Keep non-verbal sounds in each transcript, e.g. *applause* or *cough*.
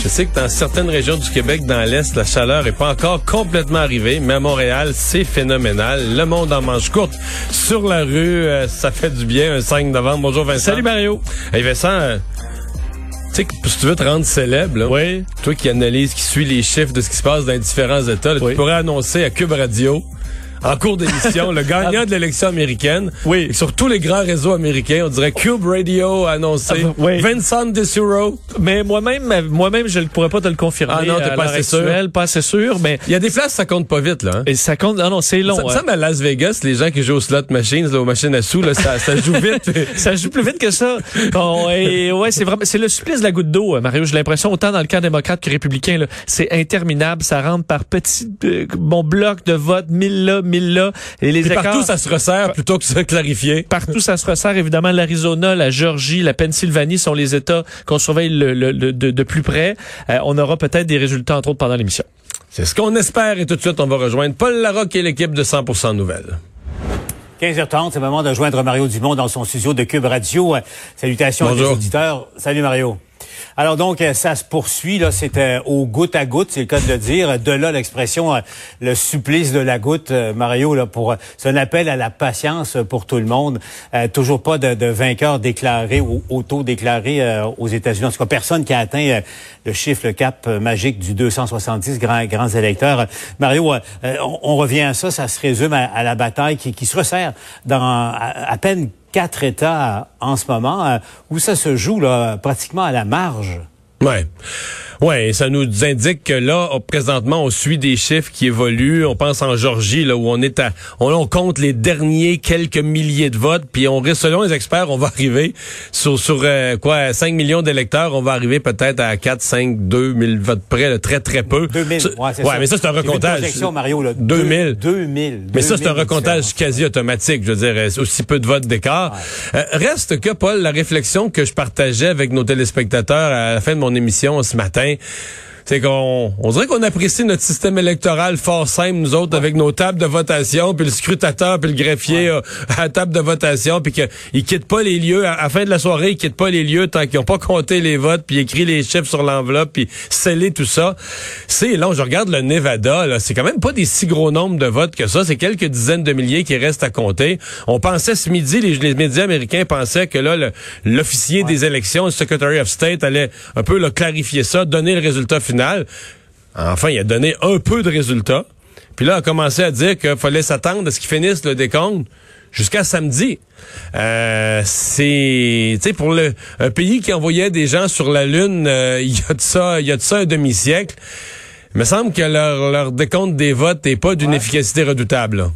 Je sais que dans certaines régions du Québec, dans l'Est, la chaleur est pas encore complètement arrivée, mais à Montréal, c'est phénoménal. Le monde en manche courte sur la rue, euh, ça fait du bien un 5 novembre. Bonjour Vincent. Salut Mario. Hey Vincent, euh, tu sais, que si tu veux te rendre célèbre, là, Oui. toi qui analyse, qui suit les chiffres de ce qui se passe dans les différents États, là, Oui. tu pourrais annoncer à Cube Radio en cours d'émission, le gagnant de l'élection américaine. Oui. Sur tous les grands réseaux américains, on dirait Cube Radio a annoncé. Ah, oui. Vincent DeSuro. Mais moi-même, moi-même, je ne pourrais pas te le confirmer. Ah non, t'es pas assez sûr. Pas assez sûr, mais Il y a des places, ça compte pas vite, là. hein? et ça compte. Non, non, c'est long. Ça me hein. semble à Las Vegas, les gens qui jouent aux slot machines, là, aux machines à sous, là, ça, ça joue vite. *laughs* Ça joue plus vite que ça. Bon, et ouais, c'est vraiment, c'est le supplice de la goutte d'eau, Mario. J'ai l'impression autant dans le camp démocrate que républicain. là. C'est interminable. Ça rentre par petits, euh, bon bloc de vote, mille là, et les Puis écarts. partout, ça se resserre plutôt que se clarifier. Partout, ça se resserre. Évidemment, l'Arizona, la Georgie, la Pennsylvanie sont les États qu'on surveille le- le- le- de, de plus près. Euh, on aura peut-être des résultats, entre autres, pendant l'émission. C'est ce qu'on espère et tout de suite, on va rejoindre Paul Larocque et l'équipe de 100% Nouvelles. 15h30, c'est le moment de joindre Mario Dumont dans son studio de Cube Radio. Euh, Salutations à nos auditeurs. Salut Mario. Alors donc, euh, ça se poursuit, là, c'est euh, au goutte à goutte, c'est le cas de le dire. De là l'expression euh, le supplice de la goutte, Mario, là, pour c'est un appel à la patience pour tout le monde. Toujours pas de, vainqueur déclaré ou auto-déclaré aux États-Unis. En tout cas, personne qui a atteint euh, le chiffre, le cap magique du 270 grands, grands électeurs. Mario, on, revient à ça, ça se résume à, à la bataille qui, se resserre dans à peine quatre États euh, en ce moment, euh, où ça se joue là, pratiquement à la marge. Ouais. Ouais, et ça nous indique que là, on- présentement, on suit des chiffres qui évoluent. On pense en Georgie, là, où on est à, on, on compte les derniers quelques milliers de votes, puis on risque, selon les experts, on va arriver sur, sur euh, quoi, 5 millions d'électeurs, on va arriver peut-être à 4, 5, 2 000 votes près, là, très, très peu. 2000, Ça- ouais, c'est ouais, ça. mais ça, c'est un recomptage. Mario, là. 2000. Deux- 2000. Mais ça, c'est un 2000 recomptage quasi automatique. Je veux dire, euh, aussi peu de votes d'écart. Euh, reste que, Paul, la réflexion que je partageais avec nos téléspectateurs à la fin de mon émission ce matin, why c'est qu'on on dirait qu'on apprécie notre système électoral fort simple, nous autres, avec nos tables de votation, puis le scrutateur, puis le greffier euh, à la table de votation, puis qu'ils quittent pas les lieux. À à la fin de la soirée, ils quittent pas les lieux tant qu'ils ont pas compté les votes, puis écrit les chiffres sur l'enveloppe, puis scellé tout ça. C'est long. Je regarde le Nevada, là, c'est quand même pas des si gros nombres de votes que ça. C'est quelques dizaines de milliers qui restent à compter. On pensait ce midi, les, les médias américains pensaient que là, l'officier des élections, le Secretary of State, allait un peu là, clarifier ça, donner le résultat final. Enfin, il a donné un peu de résultats. Puis là, a commencé à dire qu'il fallait s'attendre à ce qu'il finisse le décompte jusqu'à samedi. Euh, c'est, tu sais, pour le, un pays qui envoyait des gens sur la Lune, euh, il y a de ça, il y a de ça un demi-siècle. Il me semble que leur, leur décompte des votes n'est pas d'une efficacité redoutable. là.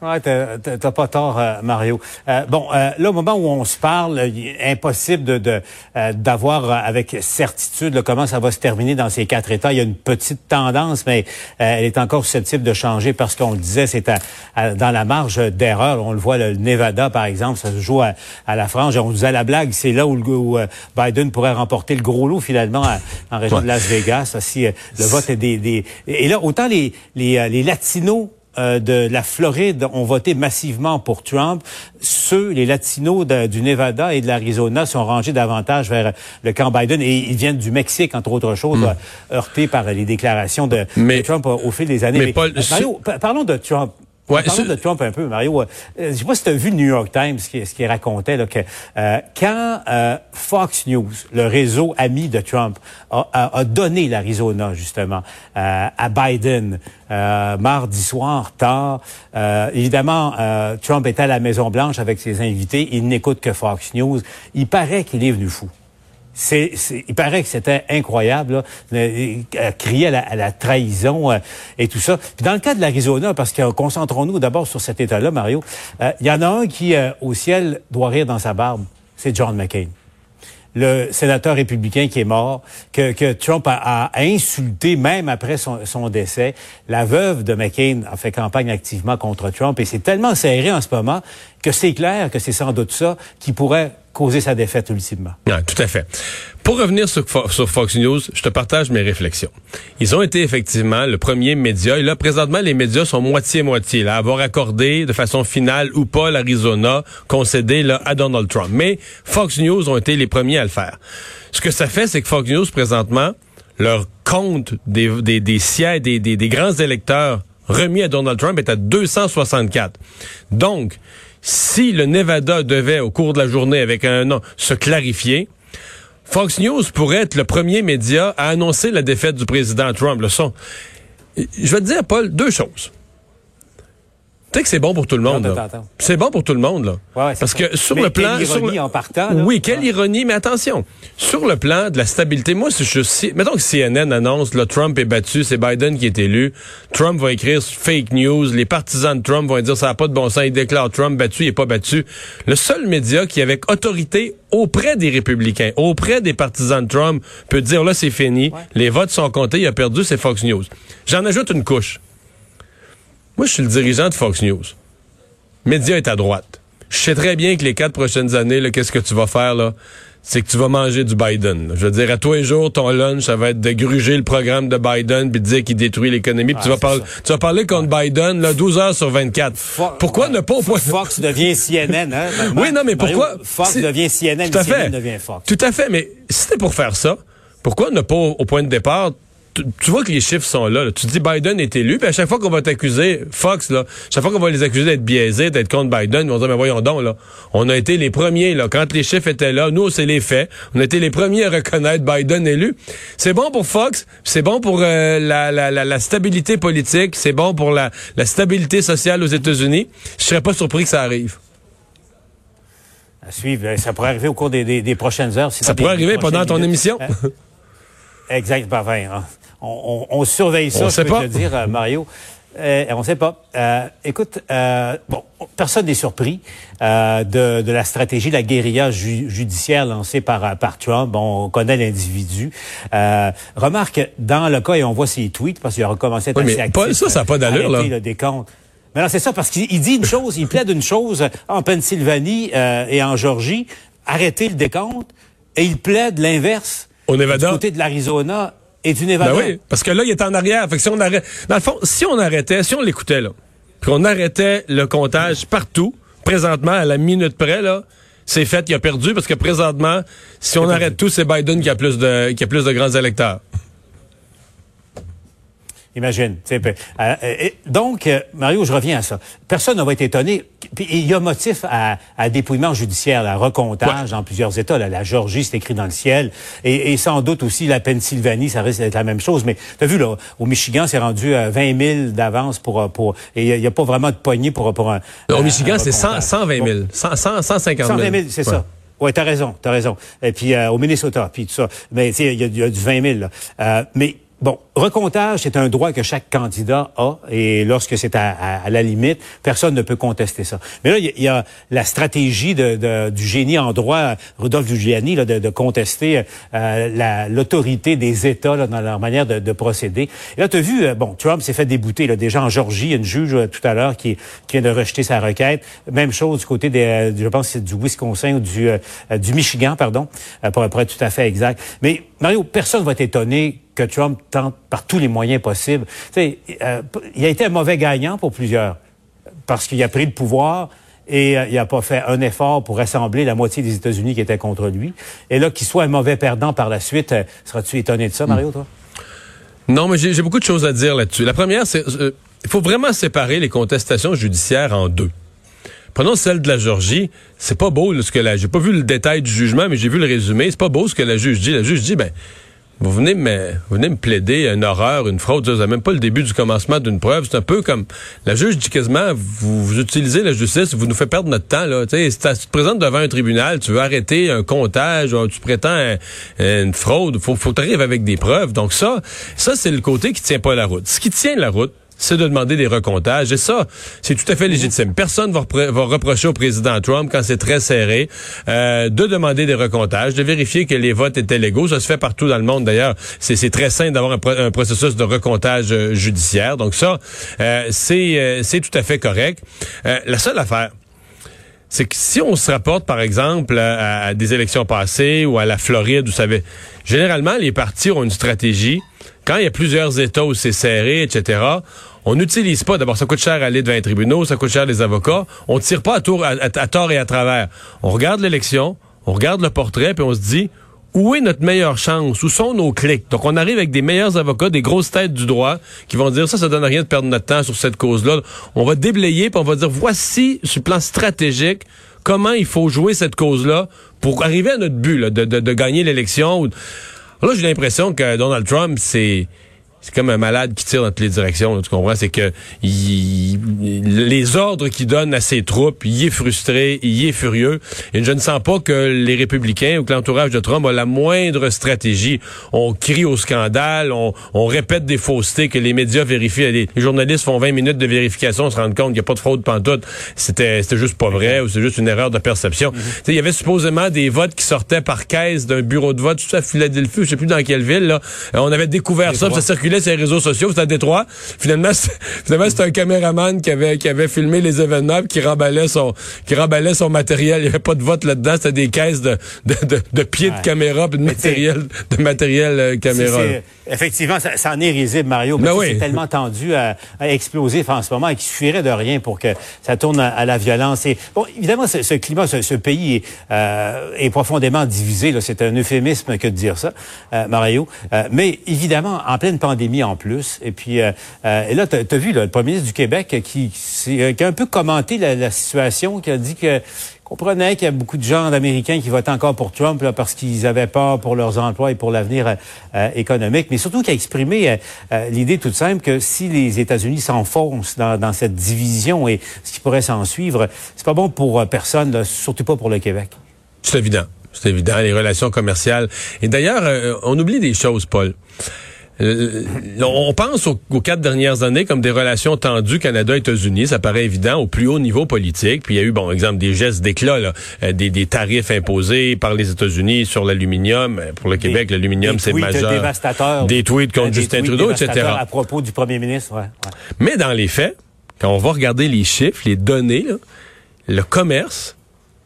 Ouais, t'as pas tort, euh, Mario. Euh, bon, euh, là, au moment où on se parle, il est impossible de de, euh, d'avoir euh, avec certitude là, comment ça va se terminer dans ces quatre États. Il y a une petite tendance, mais euh, elle est encore susceptible de changer parce qu'on le disait, c'est à- à- dans la marge d'erreur. On le voit, le Nevada, par exemple, ça se joue à, à la frange. On disait la blague, c'est là où, le- où, euh, Biden pourrait remporter le gros lot finalement à- en région Ouais. de Las Vegas. Si euh, le vote est des, des... Et là, autant les, les, euh, les Latinos euh, de la Floride ont voté massivement pour Trump. Ceux, les Latinos de- du Nevada et de l'Arizona, sont rangés davantage vers le camp Biden et ils viennent du Mexique, entre autres choses, euh, heurtés par les déclarations de, Hmm. Mais- de Trump au, au fil des années. mais Paul, euh, Mario, parlons de Trump. Ouais, Parlons de Trump un peu, Mario. Euh, je sais pas si tu as vu le New York Times, ce qui, ce qui racontait là, que euh, quand euh, Fox News, le réseau ami de Trump, a, a- a donné l'Arizona justement euh, à Biden euh, mardi soir tard, euh, évidemment, euh, Trump était à la Maison Blanche avec ses invités. Il n'écoute que Fox News. Il paraît qu'il est venu fou. C'est, il paraît que c'était incroyable, là, euh, crier à la, trahison euh, et tout ça. Puis dans le cas de l'Arizona, parce que euh, concentrons-nous d'abord sur cet État-là, Mario, il y en a un qui, au ciel, doit rire dans sa barbe. C'est John McCain. le sénateur républicain qui est mort, que, Trump a, a, insulté même après son, son, décès. La veuve de McCain a fait campagne activement contre Trump et c'est tellement serré en ce moment que c'est clair que c'est sans doute ça qui pourrait causer sa défaite ultimement. Ouais, tout à fait. Pour revenir sur, Fox News, je te partage mes réflexions. Ils ont été effectivement le premier média. Et là, présentement, les médias sont moitié-moitié, là, avoir accordé de façon finale ou pas l'Arizona, concédé là, à Donald Trump. Mais Fox News ont été les premiers à le faire. Ce que ça fait, c'est que Fox News, présentement, leur compte des, sièges, des grands électeurs remis à Donald Trump est à 264. Donc, si le Nevada devait, au cours de la journée, avec un nom, se clarifier, Fox News pourrait être le premier média à annoncer la défaite du président Trump. Le son. Je vais te dire, Paul, deux choses. Tu sais que c'est bon pour tout le monde. C'est bon pour tout le monde là. Ouais, Parce que sur le plan, ironie en partant. Oui, quelle ironie, mais attention. Sur le plan de la stabilité, moi, si je si, mettons que CNN annonce, là, Trump est battu, c'est Biden qui est élu. Trump va écrire fake news. Les partisans de Trump vont dire ça n'a pas de bon sens. Il déclare Trump battu, il est pas battu. Le seul média qui, avec autorité auprès des républicains, auprès des partisans de Trump, peut dire là c'est fini, les votes sont comptés, il a perdu, c'est Fox News. J'en ajoute une couche. Moi, je suis le dirigeant de Fox News. Média est à droite. Je sais très bien que les quatre prochaines années, qu'est-ce que tu vas faire, là? C'est que tu vas manger du Biden. Je veux dire, à tous les jours, ton lunch, ça va être de gruger le programme de Biden puis de dire qu'il détruit l'économie. tu, vas parler, tu vas parler contre Biden, là, 12 heures sur 24. pourquoi ne pas. Fox devient CNN, hein? oui, non, mais pourquoi... Fox devient CNN, tout à CNN devient Fox. Tout à fait, mais si c'était pour faire ça, pourquoi ne pas, au point de départ, tu vois que les chiffres sont là, Tu dis Biden est élu, puis à chaque fois qu'on va t'accuser, Fox, là, chaque fois qu'on va les accuser d'être biaisés, d'être contre Biden, ils vont dire, mais voyons donc, là, on a été les premiers, là, quand les chiffres étaient là, nous, c'est les faits, on a été les premiers à reconnaître Biden élu. C'est bon pour Fox, c'est bon pour euh, la, la, la, stabilité politique, c'est bon pour la, la stabilité sociale aux États-Unis. Je serais pas surpris que ça arrive. À suivre, ça pourrait arriver au cours des, des, prochaines heures. ça pourrait arriver pendant ton émission. *laughs* Exact, hein on, on, surveille ça, je peux te dire, euh, Mario. Euh, on ne sait pas. Euh, écoute, euh, bon, personne n'est surpris euh, de, de, la stratégie, la guérilla judiciaire lancée par, par Trump. Bon, on connaît l'individu. remarque, dans le cas, et on voit ses tweets, parce qu'il a recommencé à être oui, mais Paul, ça, ça n'a pas d'allure, là. Le décompte. Mais non, c'est ça, parce qu'il dit une chose, il plaide une chose en Pennsylvanie et en Georgie, arrêter le décompte, et il plaide l'inverse. Au Nevada. Du côté de l'Arizona et du Nevada. Ben oui, parce que là, il est en arrière. Fait que si on arrête, dans le fond, si on arrêtait, si on l'écoutait, là, puis on arrêtait le comptage partout, présentement, à la minute près, là, c'est fait, il a perdu, parce que présentement, si on arrête tout, c'est Biden qui a plus de, qui a plus de grands électeurs. Imagine. Euh, euh, donc, euh, Mario, je reviens à ça. Personne n'a été étonné. il y a motif à, à dépouillement judiciaire, à recomptage dans plusieurs États. la Georgie, c'est écrit dans le ciel. Et, sans doute aussi la Pennsylvanie, ça risque d'être la même chose. Mais tu as vu, là, au Michigan, c'est rendu à 20 000 d'avance pour, pour... Et il n'y a, pas vraiment de poignée pour, pour un... au Michigan, c'est 120 000. 150 000. 120 000, c'est ça. Oui, t'as raison, t'as raison. Et puis au Minnesota, puis tout ça. Mais tu sais, il y, a du 20 000. Là. mais Bon, recomptage, c'est un droit que chaque candidat a et lorsque c'est à, la limite, personne ne peut contester ça. Mais là, il y, a la stratégie de, du génie en droit, Rudolf Giuliani, là, de, contester euh, l'autorité des États là, dans leur manière de, procéder. Et là, tu as vu, euh, bon, Trump s'est fait débouter là, déjà en Georgie, il y a une juge euh, tout à l'heure qui, qui, vient de rejeter sa requête. Même chose du côté des, je pense du Wisconsin ou du, du Michigan, pardon, pour, pour être tout à fait exact. Mais Mario, personne va être étonné que Trump tente par tous les moyens possibles. Euh, il a été un mauvais gagnant pour plusieurs, parce qu'il a pris le pouvoir et euh, il n'a pas fait un effort pour rassembler la moitié des États-Unis qui étaient contre lui. Et là, qu'il soit un mauvais perdant par la suite, euh, seras-tu étonné de ça, Mario, toi? Non, mais j'ai beaucoup de choses à dire là-dessus. La première, c'est il faut vraiment séparer les contestations judiciaires en deux. Prenons celle de la Georgie. C'est pas beau ce que la. J'ai pas vu le détail du jugement, mais j'ai vu le résumé. C'est pas beau ce que la juge dit. La juge dit, ben, vous venez me, vous venez me plaider une horreur, une fraude, ça même pas le début du commencement d'une preuve. C'est un peu comme la juge dit quasiment, vous, utilisez la justice, vous nous faites perdre notre temps. Là. Sais, tu te présentes devant un tribunal, tu veux arrêter un comptage, tu prétends une fraude, faut, faut t'arriver avec des preuves. Donc ça, ça c'est le côté qui tient pas la route. Ce qui tient la route, c'est de demander des recomptages. Et ça, c'est tout à fait légitime. Personne va, va reprocher au président Trump, quand c'est très serré, euh, de demander des recomptages, de vérifier que les votes étaient légaux. Ça se fait partout dans le monde, d'ailleurs. C'est très simple d'avoir un, processus de recomptage euh, judiciaire. Donc ça, euh, c'est tout à fait correct. la seule affaire, c'est que si on se rapporte, par exemple, à, des élections passées ou à la Floride, vous savez, généralement, les partis ont une stratégie. Quand il y a plusieurs États où c'est serré, etc., on n'utilise pas, d'abord, ça coûte cher aller devant les tribunaux, ça coûte cher les avocats. On tire pas à, tour, à tort et à travers. On regarde l'élection, on regarde le portrait, puis on se dit, où est notre meilleure chance? Où sont nos clics? Donc, on arrive avec des meilleurs avocats, des grosses têtes du droit, qui vont dire, ça, ça donne rien de perdre notre temps sur cette cause-là. On va déblayer, puis on va dire, voici, sur le plan stratégique, comment il faut jouer cette cause-là pour arriver à notre but, de, de gagner l'élection. Là, j'ai l'impression que Donald Trump, c'est c'est comme un malade qui tire dans toutes les directions. tu comprends? C'est que les ordres qu'il donne à ses troupes, il est frustré, il est furieux. Et je ne sens pas que les républicains ou que l'entourage de Trump a la moindre stratégie. On crie au scandale, on, répète des faussetés que les médias vérifient. Les, journalistes font 20 minutes de vérification, on se rend compte qu'il n'y a pas de fraude pantoute. C'était, c'était juste pas vrai ou c'est juste une erreur de perception. Mm-hmm. Il y avait supposément des votes qui sortaient par caisse d'un bureau de vote, tout à Philadelphie, je sais plus dans quelle ville. Là. On avait découvert ça, ça circulait sur les réseaux sociaux, c'était à Détroit. Finalement, *laughs* finalement c'était un caméraman qui avait qui avait filmé les événements qui remballait son qui remballait son matériel. Il n'y avait pas de vote là-dedans, c'était des caisses de de, de, pieds de caméra puis de matériel de matériel euh, caméra. effectivement, ça, ça, en est risible, Mario. Ben c'est tellement tendu à, exploser en ce moment et qu'il suffirait de rien pour que ça tourne à, la violence. Et bon, évidemment, ce, climat, ce, pays est, euh, est, profondément divisé. C'est un euphémisme que de dire ça, euh, Mario. mais évidemment, en pleine pandémie mis en plus. Et puis, euh, euh, et là, tu as, vu le premier ministre du Québec qui, euh, a un peu commenté la, situation, qui a dit que comprenait qu'il y a beaucoup de gens d'Américains qui votent encore pour Trump là, parce qu'ils avaient peur pour leurs emplois et pour l'avenir économique, mais surtout qui a exprimé l'idée toute simple que si les États-Unis s'enfoncent dans, dans, cette division et ce qui pourrait s'en suivre, c'est pas bon pour personne, surtout pas pour le Québec. C'est évident. C'est évident, les relations commerciales. Et d'ailleurs, on oublie des choses, Paul. Euh, on pense aux, quatre dernières années comme des relations tendues Canada-États-Unis. Ça paraît évident au plus haut niveau politique. Puis il y a eu, bon, exemple, des gestes d'éclat, euh, des, des, tarifs imposés par les États-Unis sur l'aluminium. Euh, pour le Québec, l'aluminium, c'est majeur. Dévastateurs. Des tweets contre Justin Trudeau, etc. À propos du premier ministre, ouais, Mais dans les faits, quand on va regarder les chiffres, les données, le commerce,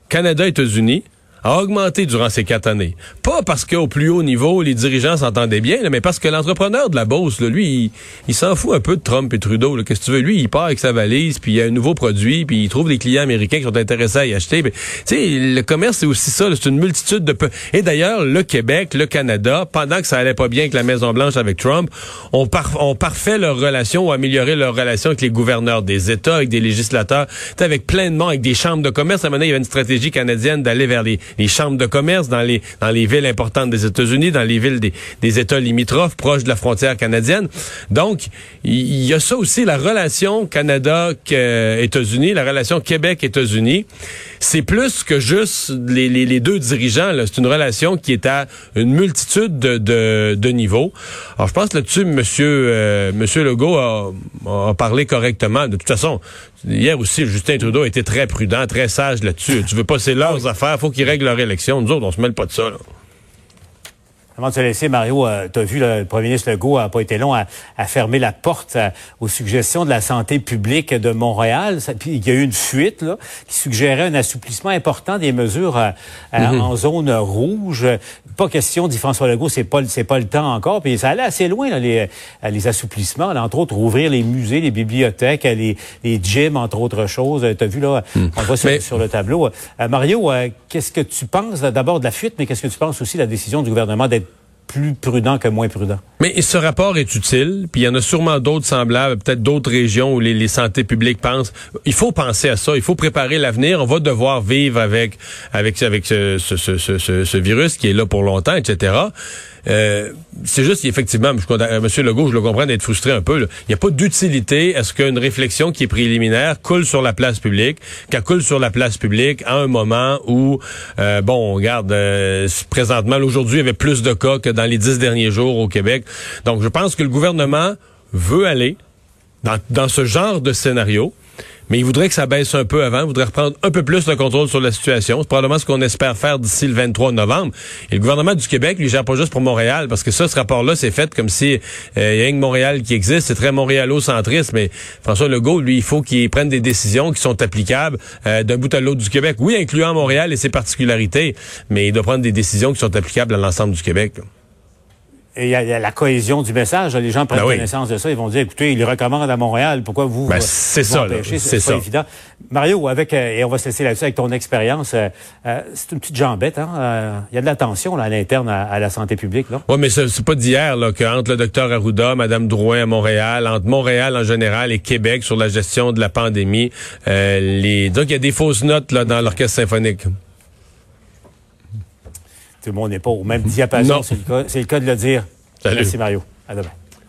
Canada-États-Unis, a augmenté durant ces quatre années. Pas parce qu'au plus haut niveau, les dirigeants s'entendaient bien, mais parce que l'entrepreneur de la Beauce, lui, il, s'en fout un peu de Trump et Trudeau. Qu'est-ce que tu veux? Lui, il part avec sa valise, puis il y a un nouveau produit, puis il trouve des clients américains qui sont intéressés à y acheter. Tu sais, le commerce, c'est aussi ça. C'est une multitude de... Et d'ailleurs, le Québec, le Canada, pendant que ça allait pas bien avec la Maison-Blanche avec Trump, on, on parfait leurs relations ou amélioré leurs relations avec les gouverneurs des États, avec des législateurs, avec plein de monde, avec des chambres de commerce. À un moment il y avait une stratégie canadienne d'aller vers les les chambres de commerce dans les dans les villes importantes des États-Unis, dans les villes des, des États limitrophes proches de la frontière canadienne. Donc, il y, a ça aussi, la relation Canada-États-Unis, la relation Québec-États-Unis. C'est plus que juste les, les, les deux dirigeants. C'est une relation qui est à une multitude de, de, de niveaux. Alors, je pense là-dessus, Monsieur, euh, Monsieur Legault a, a parlé correctement. De toute façon, Hier aussi, Justin Trudeau a été très prudent, très sage là-dessus. Tu veux passer leurs affaires, faut qu'ils règlent leur élection. Nous autres, on se mêle pas de ça. Là. Avant de te laisser, Mario, euh, tu as vu, le premier ministre Legault n'a pas été long à, fermer la porte euh, aux suggestions de la santé publique de Montréal. puis il y a eu une fuite là, qui suggérait un assouplissement important des mesures euh, mm-hmm. en zone rouge. Pas question, dit François Legault, c'est pas c'est pas le temps encore. Puis ça allait assez loin les, les assouplissements, entre autres ouvrir les musées, les bibliothèques, les, les gyms, entre autres choses. Tu as vu là, mm. on voit sur, sur le tableau. Mario, qu'est-ce que tu penses d'abord de la fuite, mais qu'est-ce que tu penses aussi de la décision du gouvernement d'être plus prudent que moins prudent. Mais ce rapport est utile, puis il y en a sûrement d'autres semblables, peut-être d'autres régions où les, les, santé publiques pensent. Il faut penser à ça, il faut préparer l'avenir. On va devoir vivre avec avec avec ce, ce, ce, ce, virus qui est là pour longtemps, etc. Euh, c'est juste, effectivement, M. Legault, je le comprends d'être frustré un peu. Il n'y a pas d'utilité à ce qu'une réflexion qui est préliminaire coule sur la place publique, qu'elle coule sur la place publique à un moment où, euh, bon, on regarde, euh, présentement, aujourd'hui, il y avait plus de cas que dans les dix derniers jours au Québec. Donc, je pense que le gouvernement veut aller dans ce genre de scénario, mais il voudrait que ça baisse un peu avant, il voudrait reprendre un peu plus le contrôle sur la situation. C'est probablement ce qu'on espère faire d'ici le 23 novembre. Et le gouvernement du Québec, lui, gère pas juste pour Montréal, parce que ça, ce rapport-là, c'est fait comme si euh, il y a une Montréal qui existe, c'est très montréalocentriste, mais François Legault, lui, il faut qu'il prenne des décisions qui sont applicables euh, d'un bout à l'autre du Québec. Oui, incluant Montréal et ses particularités, mais il doit prendre des décisions qui sont applicables à l'ensemble du Québec. Et il y, a la cohésion du message. Les gens prennent ben connaissance de ça. Ils vont dire, écoutez, il recommande à Montréal. Pourquoi vous ben, C'est ça. C'est ça. évident. Mario, avec euh, et on va se laisser là-dessus avec ton expérience. Euh, euh, c'est une petite jambette. Hein? Il y a de la tension là, à l'interne à, la santé publique. Là. Oui, mais c'est pas d'hier là qu'entre le docteur Arruda, Mme Drouin à Montréal, entre Montréal en général et Québec sur la gestion de la pandémie, les donc il y a des fausses notes là dans l'orchestre symphonique tout le monde n'est pas au même diapason. C'est le, cas de le dire. Salut. Merci Mario. À demain.